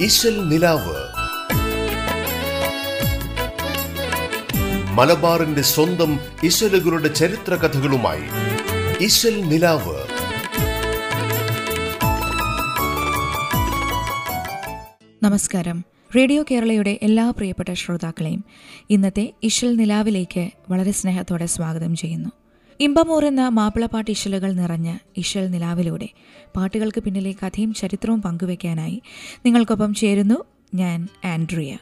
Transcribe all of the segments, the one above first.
ഇശൽ നിലാവ്. മലബാറിന്റെ സ്വന്തം ഇശലുകളുടെ ചരിത്ര കഥകളുമായി ഇശൽ നിലാവ്. നമസ്കാരം. റേഡിയോ കേരളയുടെ എല്ലാ പ്രിയപ്പെട്ട ശ്രോതാക്കളെയും ഇന്നത്തെ ഇഷൽ നിലാവിലേക്ക് വളരെ സ്നേഹത്തോടെ സ്വാഗതം ചെയ്യുന്നു. ഇമ്പമൂറുന്ന മാപ്പിളപ്പാട്ട് ഇശലുകൾ നിറഞ്ഞ ഇഷൽ നിലാവിലൂടെ പാട്ടുകൾക്ക് പിന്നിലെ കഥയും ചരിത്രവും പങ്കുവെക്കാനായി നിങ്ങൾക്കൊപ്പം ചേരുന്നു ഞാൻ ആൻഡ്രിയ.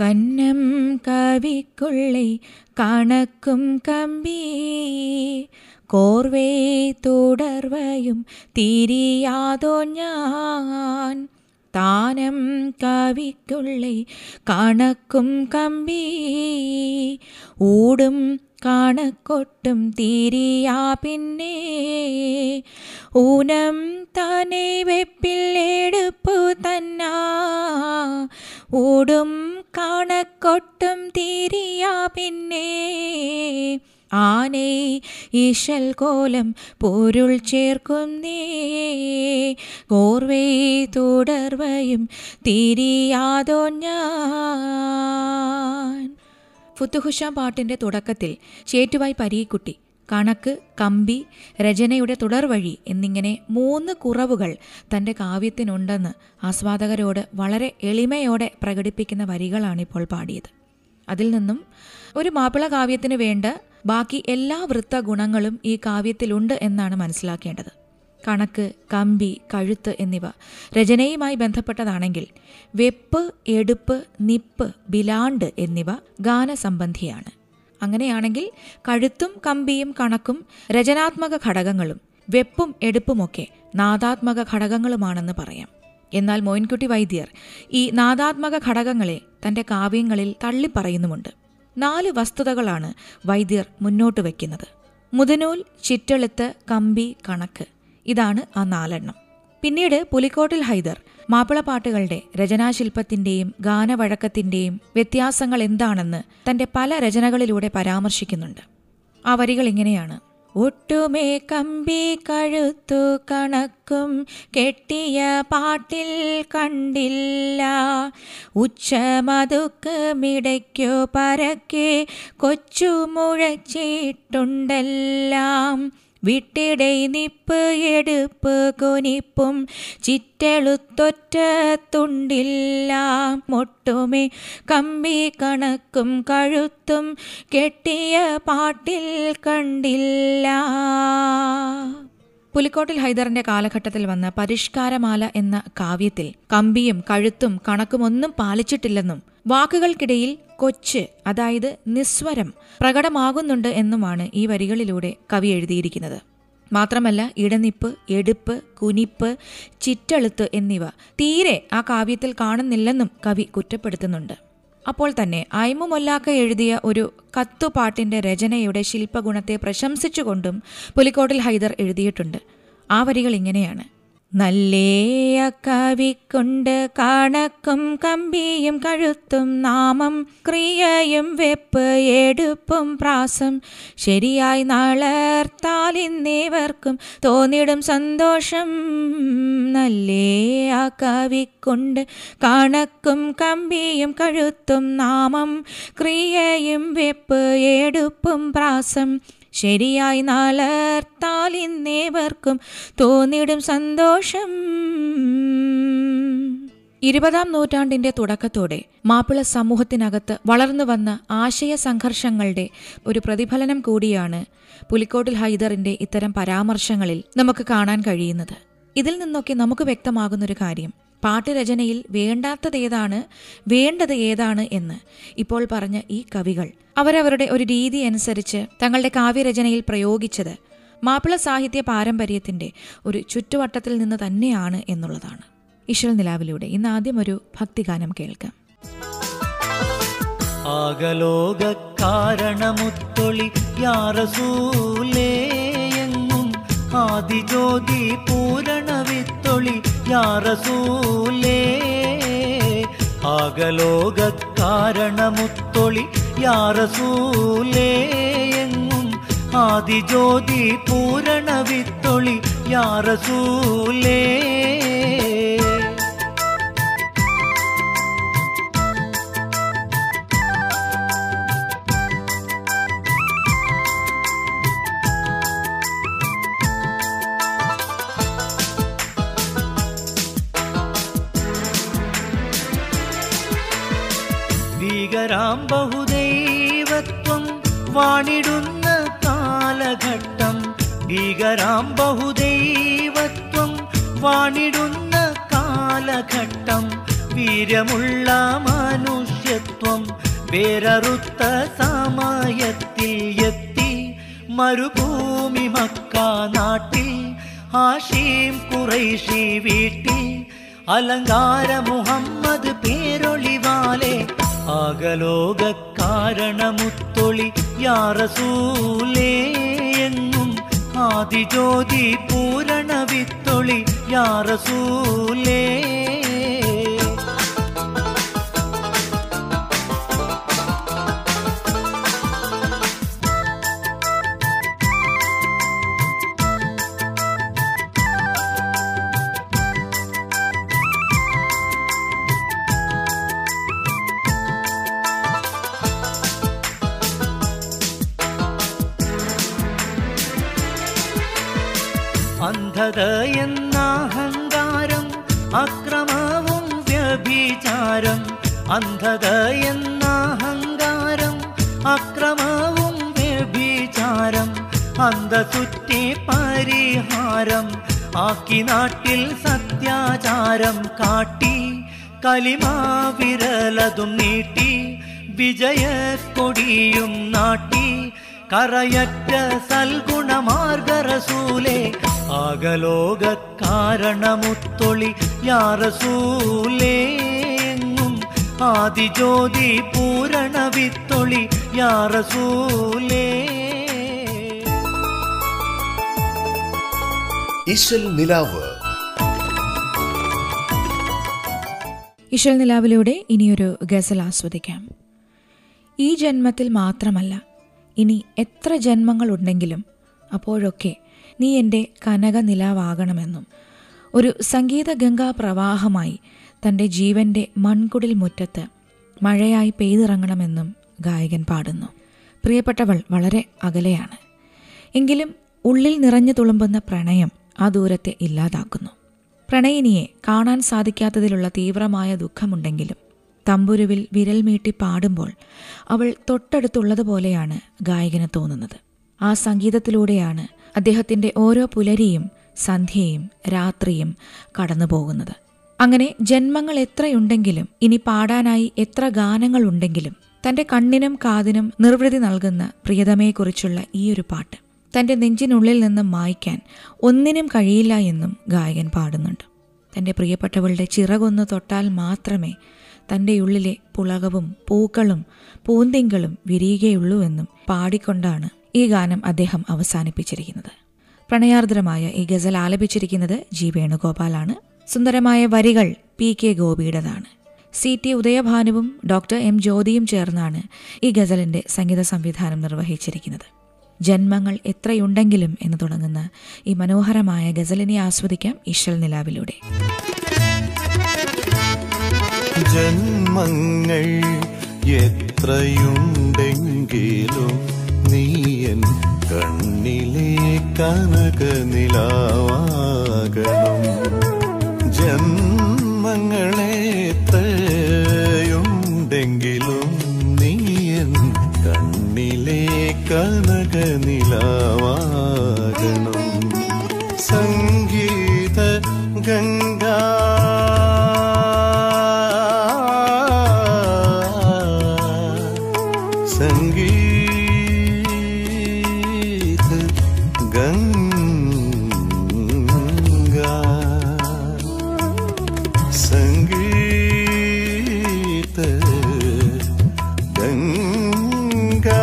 കന്നം കവിക്കുള്ളി കണക്കും കമ്പി കോർവേ തുടർവയും തിരിയാതോ ഞാൻ. താനം കവിക്കുള്ളി കണക്കും കമ്പി ഊടും കണക്കൊട്ടും തീരിയാ പിന്നെ. ഊനം തന്നെ വെപ്പില്ലെടുപ്പു തന്ന. ഊടും കണക്കൊട്ടും തീരിയാ പിന്നെ. ആനേ ഈശൽ കോലം പൊരുൾ ചേർക്കുന്നേ. കോർവേ തുടർവയും തിരിയാതോ ഞാൻ. ഫുത്തുഹുഷ പാട്ടിന്റെ തുടക്കത്തിൽ ചേറ്റുവായി പരീക്കുട്ടി കണക്ക് കമ്പി രചനയുടെ തുടർവഴി എന്നിങ്ങനെ മൂന്ന് കുറവുകൾ തന്റെ കാവ്യത്തിനുണ്ടെന്ന് ആസ്വാദകരോട് വളരെ എളിമയോടെ പ്രകടിപ്പിക്കുന്ന വരികളാണിപ്പോൾ പാടിയത്. അതിൽ നിന്നും ഒരു മാപ്പിള കാവ്യത്തിന് വേണ്ട ബാക്കി എല്ലാ വൃത്ത ഗുണങ്ങളും ഈ കാവ്യത്തിലുണ്ട് എന്നാണ് മനസ്സിലാക്കേണ്ടത്. കണക്ക് കമ്പി കഴുത്ത് എന്നിവ. രചനയുമായി ബന്ധപ്പെട്ടതാണെങ്കിൽ വെപ്പ് എടുപ്പ് നിപ്പ് ബിലാണ്ട് എന്നിവ ഗാനസംബന്ധിയാണ്. അങ്ങനെയാണെങ്കിൽ കഴുത്തും കമ്പിയും കണക്കും രചനാത്മക ഘടകങ്ങളും വെപ്പും എടുപ്പുമൊക്കെ നാദാത്മക ഘടകങ്ങളുമാണെന്ന് പറയാം. എന്നാൽ മോയിൻകുട്ടി വൈദ്യർ ഈ നാദാത്മക ഘടകങ്ങളെ തന്റെ കാവ്യങ്ങളിൽ തള്ളിപ്പറയുന്നുമുണ്ട്. നാല് വസ്തുതകളാണ് വൈദ്യർ മുന്നോട്ട് വയ്ക്കുന്നത്. മുതനൂൽ ചിറ്റെളുത്ത് കമ്പി കണക്ക്. ഇതാണ് ആ നാലെണ്ണം. പിന്നീട് പുലിക്കോട്ടിൽ ഹൈദർ മാപ്പിളപ്പാട്ടുകളുടെ രചനാശില്പത്തിന്റെയും ഗാനവഴക്കത്തിന്റെയും വ്യത്യാസങ്ങൾ എന്താണെന്ന് തന്റെ പല രചനകളിലൂടെ പരാമർശിക്കുന്നുണ്ട്. ആ വരികൾ ഇങ്ങനെയാണ്. ഒട്ടുമേ കമ്പി കഴുത്തു കണക്കും കെട്ടിയ പാട്ടിൽ കണ്ടില്ല. ഉച്ചമതുക്ക് മിടയ്ക്കോ പരക്കെ കൊച്ചു മുഴച്ചിട്ടുണ്ടെല്ലാം. വിട്ടിടை നിപ്പ് എടുപ്പ് കൊനിപ്പും ചിറ്റെളുത്തൊറ്റ തുണ്ടില്ല. മൊട്ടുമേ കമ്പി കണക്കും കഴുത്തും കെട്ടിയ പാട്ടിൽ കണ്ടില്ല. പുലിക്കോട്ടിൽ ഹൈദറിന്റെ കാലഘട്ടത്തിൽ വന്ന പരിഷ്കാരമാല എന്ന കാവ്യത്തിൽ കമ്പിയും കഴുത്തും കണക്കുമൊന്നും പാലിച്ചിട്ടില്ലെന്നും വാക്കുകൾക്കിടയിൽ കൊച്ച് അതായത് നിസ്വരം പ്രകടമാകുന്നുണ്ട് എന്നുമാണ് ഈ വരികളിലൂടെ കവി എഴുതിയിരിക്കുന്നത്. മാത്രമല്ല ഇടനിപ്പ് എടുപ്പ് കുനിപ്പ് ചിറ്റെളുത്ത് എന്നിവ തീരെ ആ കാവ്യത്തിൽ കാണുന്നില്ലെന്നും കവി കുറ്റപ്പെടുത്തുന്നുണ്ട്. അപ്പോൾ തന്നെ അയ്മുമൊല്ലാക്ക എഴുതിയ ഒരു കത്തുപാട്ടിന്റെ രചനയുടെ ശില്പഗുണത്തെ പ്രശംസിച്ചുകൊണ്ടും പുലിക്കോട്ടിൽ ഹൈദർ എഴുതിയിട്ടുണ്ട്. ആ വരികൾ ഇങ്ങനെയാണ്. നല്ലേയ കവിക്കൊണ്ട് കണക്കും കമ്പിയും കഴുത്തും നാമം ക്രിയയും വെപ്പ് എടുപ്പും പ്രാസം ശരിയായി നാളർത്താൽ ഇന്നേവർക്കും തോന്നിടും സന്തോഷം. നല്ലേയ കവിക്കൊണ്ട് കണക്കും കമ്പിയും കഴുത്തും നാമം ക്രിയയും വെപ്പ് എടുപ്പും പ്രാസം ശരിയായി നാലർത്താൽ ഇന്നേവർക്കും തോന്നിടും സന്തോഷം. ഇരുപതാം നൂറ്റാണ്ടിന്റെ തുടക്കത്തോടെ മാപ്പിള സമൂഹത്തിനകത്ത് വളർന്നു വന്ന ആശയ സംഘർഷങ്ങളുടെ ഒരു പ്രതിഫലനം കൂടിയാണ് പുലിക്കോട്ടിൽ ഹൈദറിന്റെ ഇത്തരം പരാമർശങ്ങളിൽ നമുക്ക് കാണാൻ കഴിയുന്നത്. ഇതിൽ നിന്നൊക്കെ നമുക്ക് വ്യക്തമാകുന്നൊരു കാര്യം പാട്ടുരചനയിൽ വേണ്ടാത്തത് ഏതാണ് വേണ്ടത് ഏതാണ് എന്ന് ഇപ്പോൾ പറഞ്ഞ ഈ കവികൾ. അവരവരുടെ ഒരു രീതി അനുസരിച്ച് തങ്ങളുടെ കാവ്യരചനയിൽ പ്രയോഗിച്ചത് മാപ്പിള സാഹിത്യ പാരമ്പര്യത്തിന്റെ ഒരു ചുറ്റുവട്ടത്തിൽ നിന്ന് തന്നെയാണ് എന്നുള്ളതാണ്. ഇഷൽ നിലാവിലൂടെ ഇന്ന് ആദ്യം ഒരു ഭക്തിഗാനം കേൾക്കാം. ആകലോക കാരണമുത്തൊളി യാറസൂലേയെങ്ങും ആദിജ്യോതി പൂരണവിത്തൊളി യാറസൂലേ. ആകലോക കാരണമുത്തൊളി യാറസൂലേയെങ്ങും ആദിജ്യോതി പൂരണവിത്തൊളി യാറസൂലേ. വീര്യമുള്ള മനുഷ്യത്വം വേററുത്ത സമയത്തിൽ എത്തി മരുഭൂമി മക്ക നാട്ടിൽ ഹാഷീം കുറേശി വീട്ടിൽ. അലങ്കാര മുഹമ്മദ് പേരൊളിവാലെ ആകലോക കാരണമുത്തൊളി യാറസൂലേ എന്നും ആദിജ്യോതി പൂരണ വിത്തൊളി യാറസൂലേ. അന്ധത എന്നാഹങ്കാരം അക്രമവും വ്യഭിചാരം. അന്ധത എന്നാഹങ്കാരം അക്രമവും വ്യഭിചാരം. അന്ധസുറ്റി പരിഹാരം ആക്കി നാട്ടിൽ സത്യാചാരം കാട്ടി. കലിമാ വിരലതും നീട്ടി വിജയക്കൊടിയും കറയറ്റ സൽഗുണമാർഗരസൂലേ ആകലോക കാരണമുത്തൊളി യാറസൂലേങ്ങും ആദിജ്യോതി പൂരണ വിത്തൊളി യാറസൂലേ. ഇശൽ നിലാവ്. ഇശൽ നിലാവിലൂടെ ഇനിയൊരു ഗസൽ ആസ്വദിക്കാം. ഈ ജന്മത്തിൽ മാത്രമല്ല ഇനി എത്ര ജന്മങ്ങളുണ്ടെങ്കിലും അപ്പോഴൊക്കെ നീ എന്റെ കനകനിലാവാകണമെന്നും. ഒരു സംഗീത ഗംഗാ പ്രവാഹമായി തന്റെ ജീവന്റെ മൺകുടിൽ മുറ്റത്ത് മഴയായി പെയ്തിറങ്ങണമെന്നും ഗായകൻ പാടുന്നു. പ്രിയപ്പെട്ടവൾ വളരെ അകലെയാണ്. എങ്കിലും ഉള്ളിൽ നിറഞ്ഞു തുളുമ്പുന്ന പ്രണയം ആ ദൂരത്തെ ഇല്ലാതാക്കുന്നു. പ്രണയിനിയെ കാണാൻ സാധിക്കാത്തതിലുള്ള തീവ്രമായ ദുഃഖമുണ്ടെങ്കിലും തമ്പുരുവിൽ വിരൽമീട്ടി പാടുമ്പോൾ അവൾ തൊട്ടടുത്തുള്ളതുപോലെയാണ് ഗായകന് തോന്നുന്നത്. ആ സംഗീതത്തിലൂടെയാണ് അദ്ദേഹത്തിന്റെ ഓരോ പുലരിയും സന്ധ്യയും രാത്രിയും കടന്നുപോകുന്നത്. അങ്ങനെ ജന്മങ്ങൾ എത്രയുണ്ടെങ്കിലും ഇനി പാടാനായി എത്ര ഗാനങ്ങളുണ്ടെങ്കിലും തന്റെ കണ്ണിനും കാതിനും നിർവൃതി നൽകുന്ന പ്രിയതമയെക്കുറിച്ചുള്ള ഈയൊരു പാട്ട് തന്റെ നെഞ്ചിനുള്ളിൽ നിന്നും മായ്ക്കാൻ ഒന്നിനും കഴിയില്ല എന്നും ഗായകൻ പാടുന്നുണ്ട്. തന്റെ പ്രിയപ്പെട്ടവളുടെ ചിറകൊന്ന് തൊട്ടാൽ മാത്രമേ തന്റെ ഉള്ളിലെ പുളകവും പൂക്കളും പൂന്തിങ്കളും വിരിയുകയുള്ളൂ എന്നും പാടിക്കൊണ്ടാണ് ഈ ഗാനം അദ്ദേഹം അവസാനിപ്പിച്ചിരിക്കുന്നത്. പ്രണയാർദ്രമായ ഈ ഗസൽ ആലപിച്ചിരിക്കുന്നത് ജി വേണുഗോപാലാണ്. സുന്ദരമായ വരികൾ പി കെ ഗോപിയുടേതാണ്. സി ടി ഉദയഭാനുവും ഡോക്ടർ എം. ജ്യോതിയും ചേർന്നാണ് ഈ ഗസലിന്റെ സംഗീത സംവിധാനം നിർവഹിച്ചിരിക്കുന്നത്. ജന്മങ്ങൾ എത്രയുണ്ടെങ്കിലും എന്ന് തുടങ്ങുന്ന ഈ മനോഹരമായ ഗസലിനെ ആസ്വദിക്കാം ഇഷൽ നിലാവിലൂടെ. ജന്മങ്ങൾ എത്രയുണ്ടെങ്കിലും നീയൻ കണ്ണിലെ കനക നിലാവാകണം. ജന്മങ്ങളെ തയുണ്ടെങ്കിലും നീ നീയൻ കണ്ണിലെ കനക നിലാവാകണം സംഗീത ഗംഗാ. സംഗീത ഗംഗാ.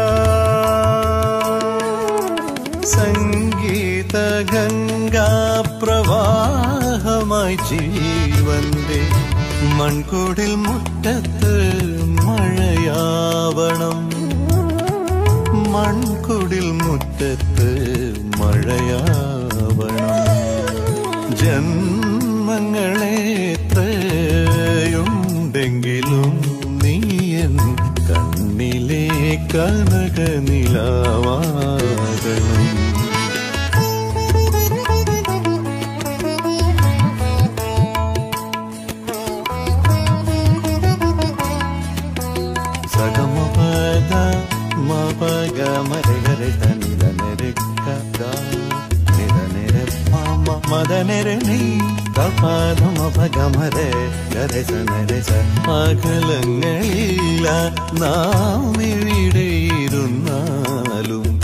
സംഗീത ഗംഗാ പ്രവാഹമായി ജീവന്റെ മൺകുടിൽ ശ്രമങ്ങളേത്രയുണ്ടെങ്കിലും നീ എൻ കണ്ണിലെ കനക നിലാവാകണം സഗമപദ കപാലമപഗമരെ ഗരസ നരസ അകലങ്ങളില്ല നാം എവിടെയിരുന്നാലും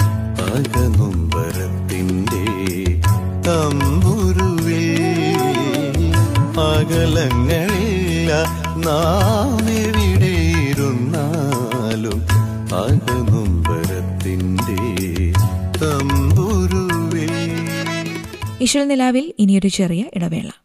അകനുംബരത്തിന്റെ തമ്പുരുവിൽ. അകലങ്ങളില്ല നാം എവിടെയിരുന്നാലും അകനുംബരത്തിന്റെ തമ്പുരുവിൽ. ഈശ്വര നിലാവിൽ ഇനിയൊരു ചെറിയ ഇടവേള.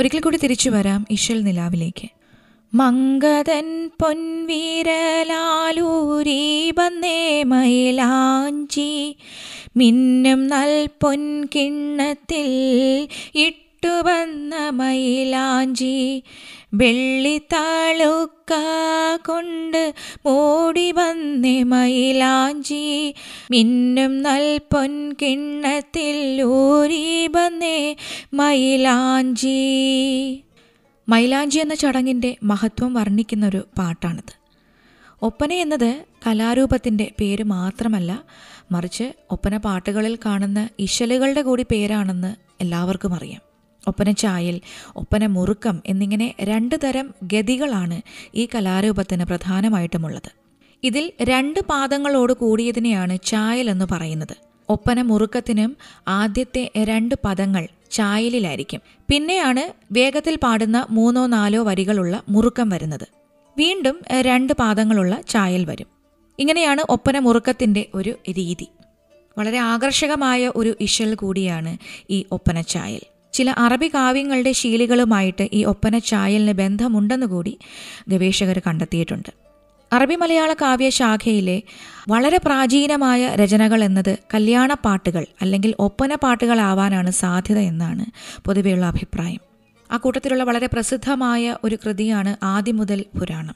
ഒരിക്കൽ കൂടി തിരിച്ചു വരാം ഇശൽ നിലാവിലേക്ക്. മങ്കതൻ പൊൻവീരലാലൂരി വന്നേ മയിലാഞ്ചി മിന്നും നൽ പൊൻകിണ്ണത്തിൽ ഇട്ടുവന്ന വെള്ളി വെള്ളിത്താളുക്ക കൊണ്ട് മൂടി വന്നേ മൈലാഞ്ചി. മിന്നും നൽ പൊൻകിണ്ണത്തിൽ ഊരി വന്നേ മൈലാഞ്ചി. മൈലാഞ്ചി എന്ന ചടങ്ങിന്റെ മഹത്വം വർണിക്കുന്ന ഒരു പാട്ടാണിത്. ഒപ്പന എന്നത് കലാരൂപത്തിന്റെ പേര് മാത്രമല്ല മറിച്ച് ഒപ്പന പാട്ടുകളിൽ കാണുന്ന ഇശലുകളുടെ കൂടി പേരാണെന്ന് എല്ലാവർക്കും അറിയാം. ഒപ്പന ചായൽ ഒപ്പന മുറുക്കം എന്നിങ്ങനെ രണ്ട് തരം ഗതികളാണ് ഈ കലാരൂപത്തിന് പ്രധാനമായിട്ടുമുള്ളത്. ഇതിൽ രണ്ട് പാദങ്ങളോട് കൂടിയതിനെയാണ് ചായൽ എന്ന് പറയുന്നത്. ഒപ്പന മുറുക്കത്തിനും ആദ്യത്തെ രണ്ട് പദങ്ങൾ ചായലിലായിരിക്കും. പിന്നെയാണ് വേഗത്തിൽ പാടുന്ന മൂന്നോ നാലോ വരികളുള്ള മുറുക്കം വരുന്നത്. വീണ്ടും രണ്ട് പാദങ്ങളുള്ള ചായൽ വരും. ഇങ്ങനെയാണ് ഒപ്പന മുറുക്കത്തിന്റെ ഒരു രീതി. വളരെ ആകർഷകമായ ഒരു ഇശൽ കൂടിയാണ് ഈ ഒപ്പന ചായൽ. ചില അറബി കാവ്യങ്ങളുടെ ശീലികളുമായിട്ട് ഈ ഒപ്പന ചായലിന് ബന്ധമുണ്ടെന്ന് കൂടി ഗവേഷകർ കണ്ടെത്തിയിട്ടുണ്ട്. അറബി മലയാള കാവ്യശാഖയിലെ വളരെ പ്രാചീനമായ രചനകൾ എന്നത് കല്യാണപ്പാട്ടുകൾ അല്ലെങ്കിൽ ഒപ്പന പാട്ടുകളാവാനാണ് സാധ്യത എന്നാണ് പൊതുവെയുള്ള അഭിപ്രായം. ആ കൂട്ടത്തിലുള്ള വളരെ പ്രസിദ്ധമായ ഒരു കൃതിയാണ് ആദ്യം മുതൽ പുരാണം.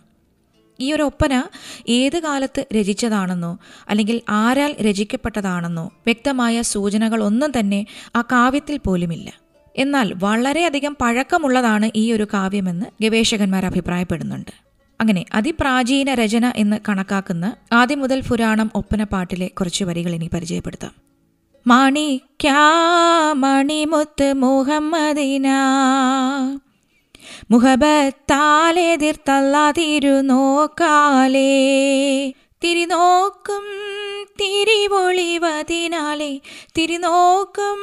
ഈ ഒരു ഒപ്പന ഏത് കാലത്ത് രചിച്ചതാണെന്നോ അല്ലെങ്കിൽ ആരാൽ രചിക്കപ്പെട്ടതാണെന്നോ വ്യക്തമായ സൂചനകളൊന്നും തന്നെ ആ കാവ്യത്തിൽ പോലുമില്ല. എന്നാൽ വളരെയധികം പഴക്കമുള്ളതാണ് ഈ ഒരു കാവ്യമെന്ന് ഗവേഷകന്മാർ അഭിപ്രായപ്പെടുന്നുണ്ട്. അങ്ങനെ അതിപ്രാചീന രചന എന്ന് കണക്കാക്കുന്ന ആദ്യം മുതൽ പുരാണം ഒപ്പനപ്പാട്ടിലെ കുറച്ച് വരികൾ ഇനി പരിചയപ്പെടുത്താം. മണിമുത്ത് മുഹമ്മദിന. മുഹബത്താലെതിർത്തല്ലാതിരുനോക്കാലേ തിരിനോക്കും തിരിവൊളിവതിനാലേ. തിരിനോക്കും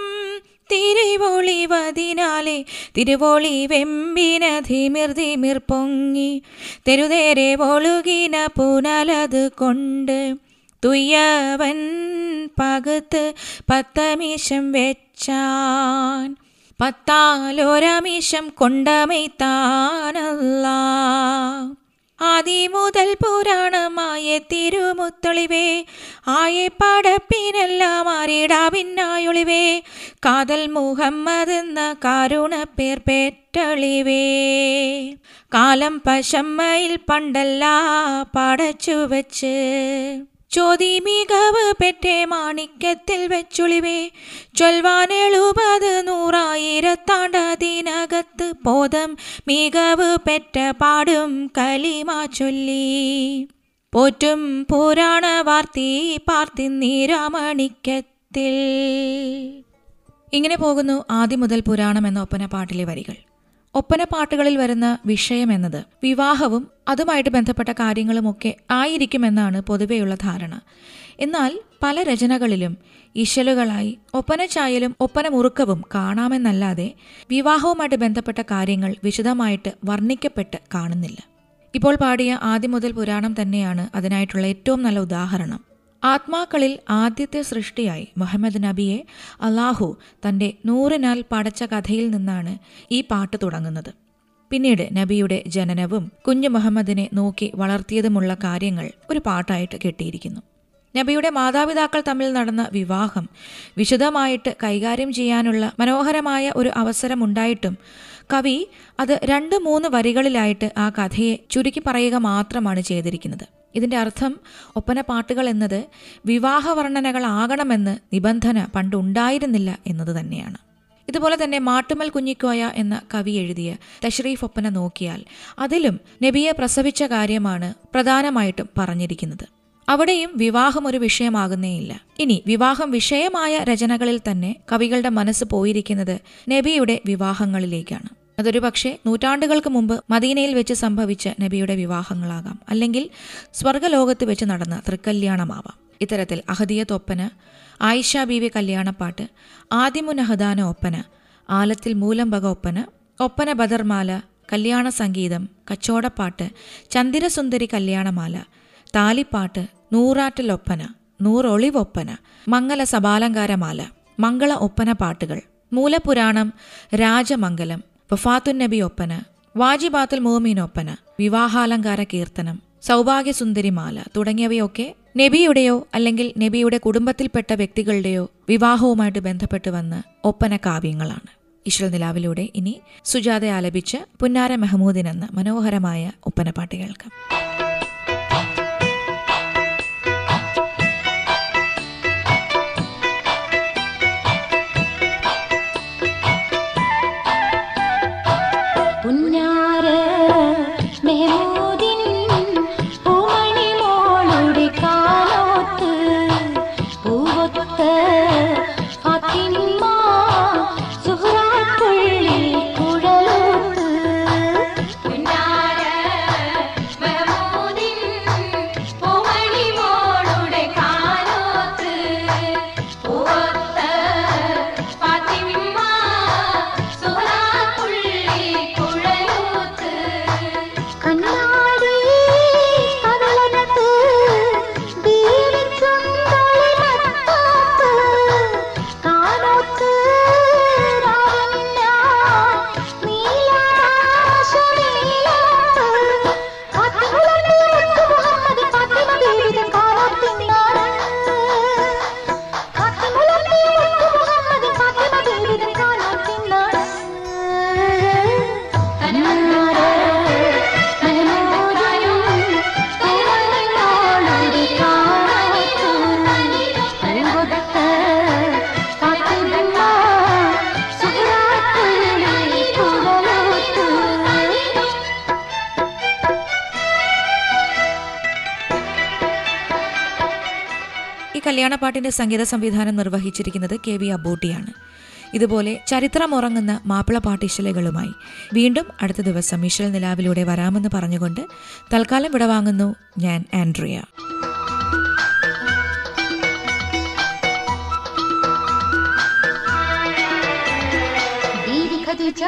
തിരിവൊളിവതിനാലെ തിരുവോളി വെമ്പിന ധിമിർ ധിമിർ പൊങ്ങി തെരുതേരെ ഒളുകിന പുനലത് കൊണ്ട് തുയ്യവൻ പകുത്ത് പത്തമീശം വെച്ചാൻ പത്താലോരമീശം കൊണ്ടമൈത്താനല്ല. ആദിമുതൽ പുരാണമായ തിരുമുത്തൊളിവേ ആയെ പടപ്പിനെല്ലാം അറിയിടാവിന്നായൊളിവേ കാതൽ മുഹമ്മദ് എന്ന കാരുണ പേർ പെറ്റളിവേ. കാലം പശമ്മയിൽ പണ്ടല്ല പടച്ചു വച്ച് ചോതി മികവ് പെറ്റേ മാണിക്യത്തിൽ വെച്ചുളിവേ. ചൊൽവാനെഴുപത് നൂറായിരത്താണ്ടതിനകത്ത് ബോധം മികവ് പെറ്റ പാടും കലിമാ ചൊല്ലി. പോറ്റും പുരാണ വാർത്തി പാർത്തി നീരാമണിക്കത്തിൽ ഇങ്ങനെ പോകുന്നു ആദ്യം മുതൽ പുരാണം എന്ന ഒപ്പന പാട്ടിലെ വരികൾ. ഒപ്പന പാട്ടുകളിൽ വരുന്ന വിഷയം എന്നത്. വിവാഹവും അതുമായിട്ട് ബന്ധപ്പെട്ട കാര്യങ്ങളുമൊക്കെ ആയിരിക്കുമെന്നാണ് പൊതുവെയുള്ള ധാരണ. എന്നാൽ പല രചനകളിലും ഇശലുകളായി ഒപ്പന ചായലും ഒപ്പന മുറുക്കവും കാണാമെന്നല്ലാതെ വിവാഹവുമായിട്ട് ബന്ധപ്പെട്ട കാര്യങ്ങൾ വിശദമായിട്ട് വർണിക്കപ്പെട്ട് കാണുന്നില്ല. ഇപ്പോൾ പാടിയ ആദ്യം മുതൽ പുരാണം തന്നെയാണ് അതിനായിട്ടുള്ള ഏറ്റവും നല്ല ഉദാഹരണം. ആത്മാക്കളിൽ ആദ്യത്തെ സൃഷ്ടിയായി മുഹമ്മദ് നബിയെ അള്ളാഹു തന്റെ നൂറിനാൽ പടച്ച കഥയിൽ നിന്നാണ് ഈ പാട്ട് തുടങ്ങുന്നത്. പിന്നീട് നബിയുടെ ജനനവും കുഞ്ഞു മുഹമ്മദിനെ നോക്കി വളർത്തിയതുമുള്ള കാര്യങ്ങൾ ഒരു പാട്ടായിട്ട് കെട്ടിയിരിക്കുന്നു. നബിയുടെ മാതാപിതാക്കൾ തമ്മിൽ നടന്ന വിവാഹം വിശദമായിട്ട് കൈകാര്യം ചെയ്യാനുള്ള മനോഹരമായ ഒരു അവസരമുണ്ടായിട്ടും കവി അത് രണ്ട് മൂന്ന് വരികളിലായിട്ട് ആ കഥയെ ചുരുക്കി പറയുക മാത്രമാണ് ചെയ്തിരിക്കുന്നത്. ഇതിന്റെ അർത്ഥം ഒപ്പന പാട്ടുകൾ എന്നത് വിവാഹ വർണനകളാകണമെന്ന് നിബന്ധന പണ്ടുണ്ടായിരുന്നില്ല എന്നത് തന്നെയാണ്. ഇതുപോലെ തന്നെ മാട്ടുമൽ കുഞ്ഞിക്കോയ എന്ന കവി എഴുതിയ തഷ്രീഫ് ഒപ്പന നോക്കിയാൽ അതിലും നബിയെ പ്രസവിച്ച കാര്യമാണ് പ്രധാനമായിട്ടും പറഞ്ഞിരിക്കുന്നത്. അവിടെയും വിവാഹം ഒരു വിഷയമാകുന്നേയില്ല. ഇനി വിവാഹം വിഷയമായ രചനകളിൽ തന്നെ കവികളുടെ മനസ്സ് പോയിരിക്കുന്നത് നബിയുടെ വിവാഹങ്ങളിലേക്കാണ്. അതൊരു പക്ഷേ നൂറ്റാണ്ടുകൾക്ക് മുമ്പ് മദീനയിൽ വെച്ച് സംഭവിച്ച നബിയുടെ വിവാഹങ്ങളാകാം. അല്ലെങ്കിൽ സ്വർഗലോകത്ത് വെച്ച് നടന്ന തൃക്കല്യാണമാവാം. ഇത്തരത്തിൽ അഹദിയ ഒപ്പന ആയിഷ ബീവി കല്യാണപ്പാട്ട് ആദിമുനഹദാന ഒപ്പന ആലത്തിൽ മൂലംബക ഒപ്പന ഒപ്പന ബദർമാല കല്യാണ സംഗീതം കച്ചോടപ്പാട്ട് ചന്ദിരസുന്ദരി കല്യാണമാല താലിപ്പാട്ട് നൂറാറ്റൽ ഒപ്പന നൂറൊളിവൊപ്പന മംഗല സബാലങ്കാരമാല മംഗള ഒപ്പന പാട്ടുകൾ മൂലപുരാണം രാജമംഗലം വഫാത്തുൻ നബി ഒപ്പന വാജിബാത്തുൽ മോമീൻ ഒപ്പന വിവാഹാലങ്കാര കീർത്തനം സൗഭാഗ്യസുന്ദരിമാല തുടങ്ങിയവയൊക്കെ നബിയുടെയോ അല്ലെങ്കിൽ നബിയുടെ കുടുംബത്തിൽപ്പെട്ട വ്യക്തികളുടെയോ വിവാഹവുമായിട്ട് ബന്ധപ്പെട്ട് വന്ന ഒപ്പന കാവ്യങ്ങളാണ്. ഇശ്വൽ നിലാവിലൂടെ ഇനി സുജാത ആലപിച്ച് പുന്നാര മെഹമൂദിനെന്ന മനോഹരമായ ഒപ്പന പാട്ട് കേൾക്കാം. ഈ കല്യാണപ്പാട്ടിന്റെ സംഗീത സംവിധാനം നിർവഹിച്ചിരിക്കുന്നത് കെ വി അബൂട്ടിയാണ്. ഇതുപോലെ ചരിത്രമുറങ്ങുന്ന മാപ്പിളപ്പാട്ടിശലകളുമായി വീണ്ടും അടുത്ത ദിവസം മിഷൽ നിലാവിലൂടെ വരാമെന്ന് പറഞ്ഞുകൊണ്ട് തൽക്കാലം വിടവാങ്ങുന്നു ഞാൻ ആൻഡ്രിയ. ഖദീജ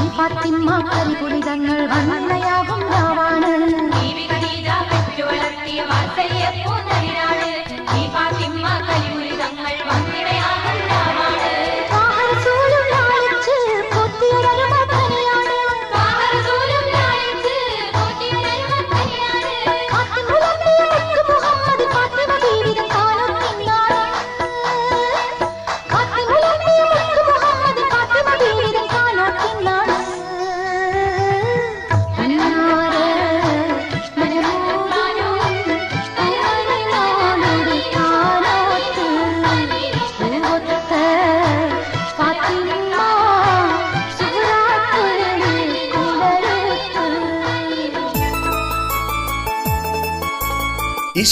ഈ ഫാത്തിമ കരിപുളിതങ്ങൾ വന്നയാകും രാവാണ്. வாசைய பூந்தவினாடு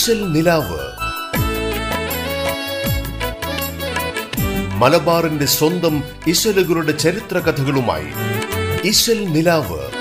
ഇശൽ നിലാവ്. മലബാറിന്റെ സ്വന്തം ഇശലുകളുടെ ചരിത്ര കഥകളുമായി ഇശൽ നിലാവ്.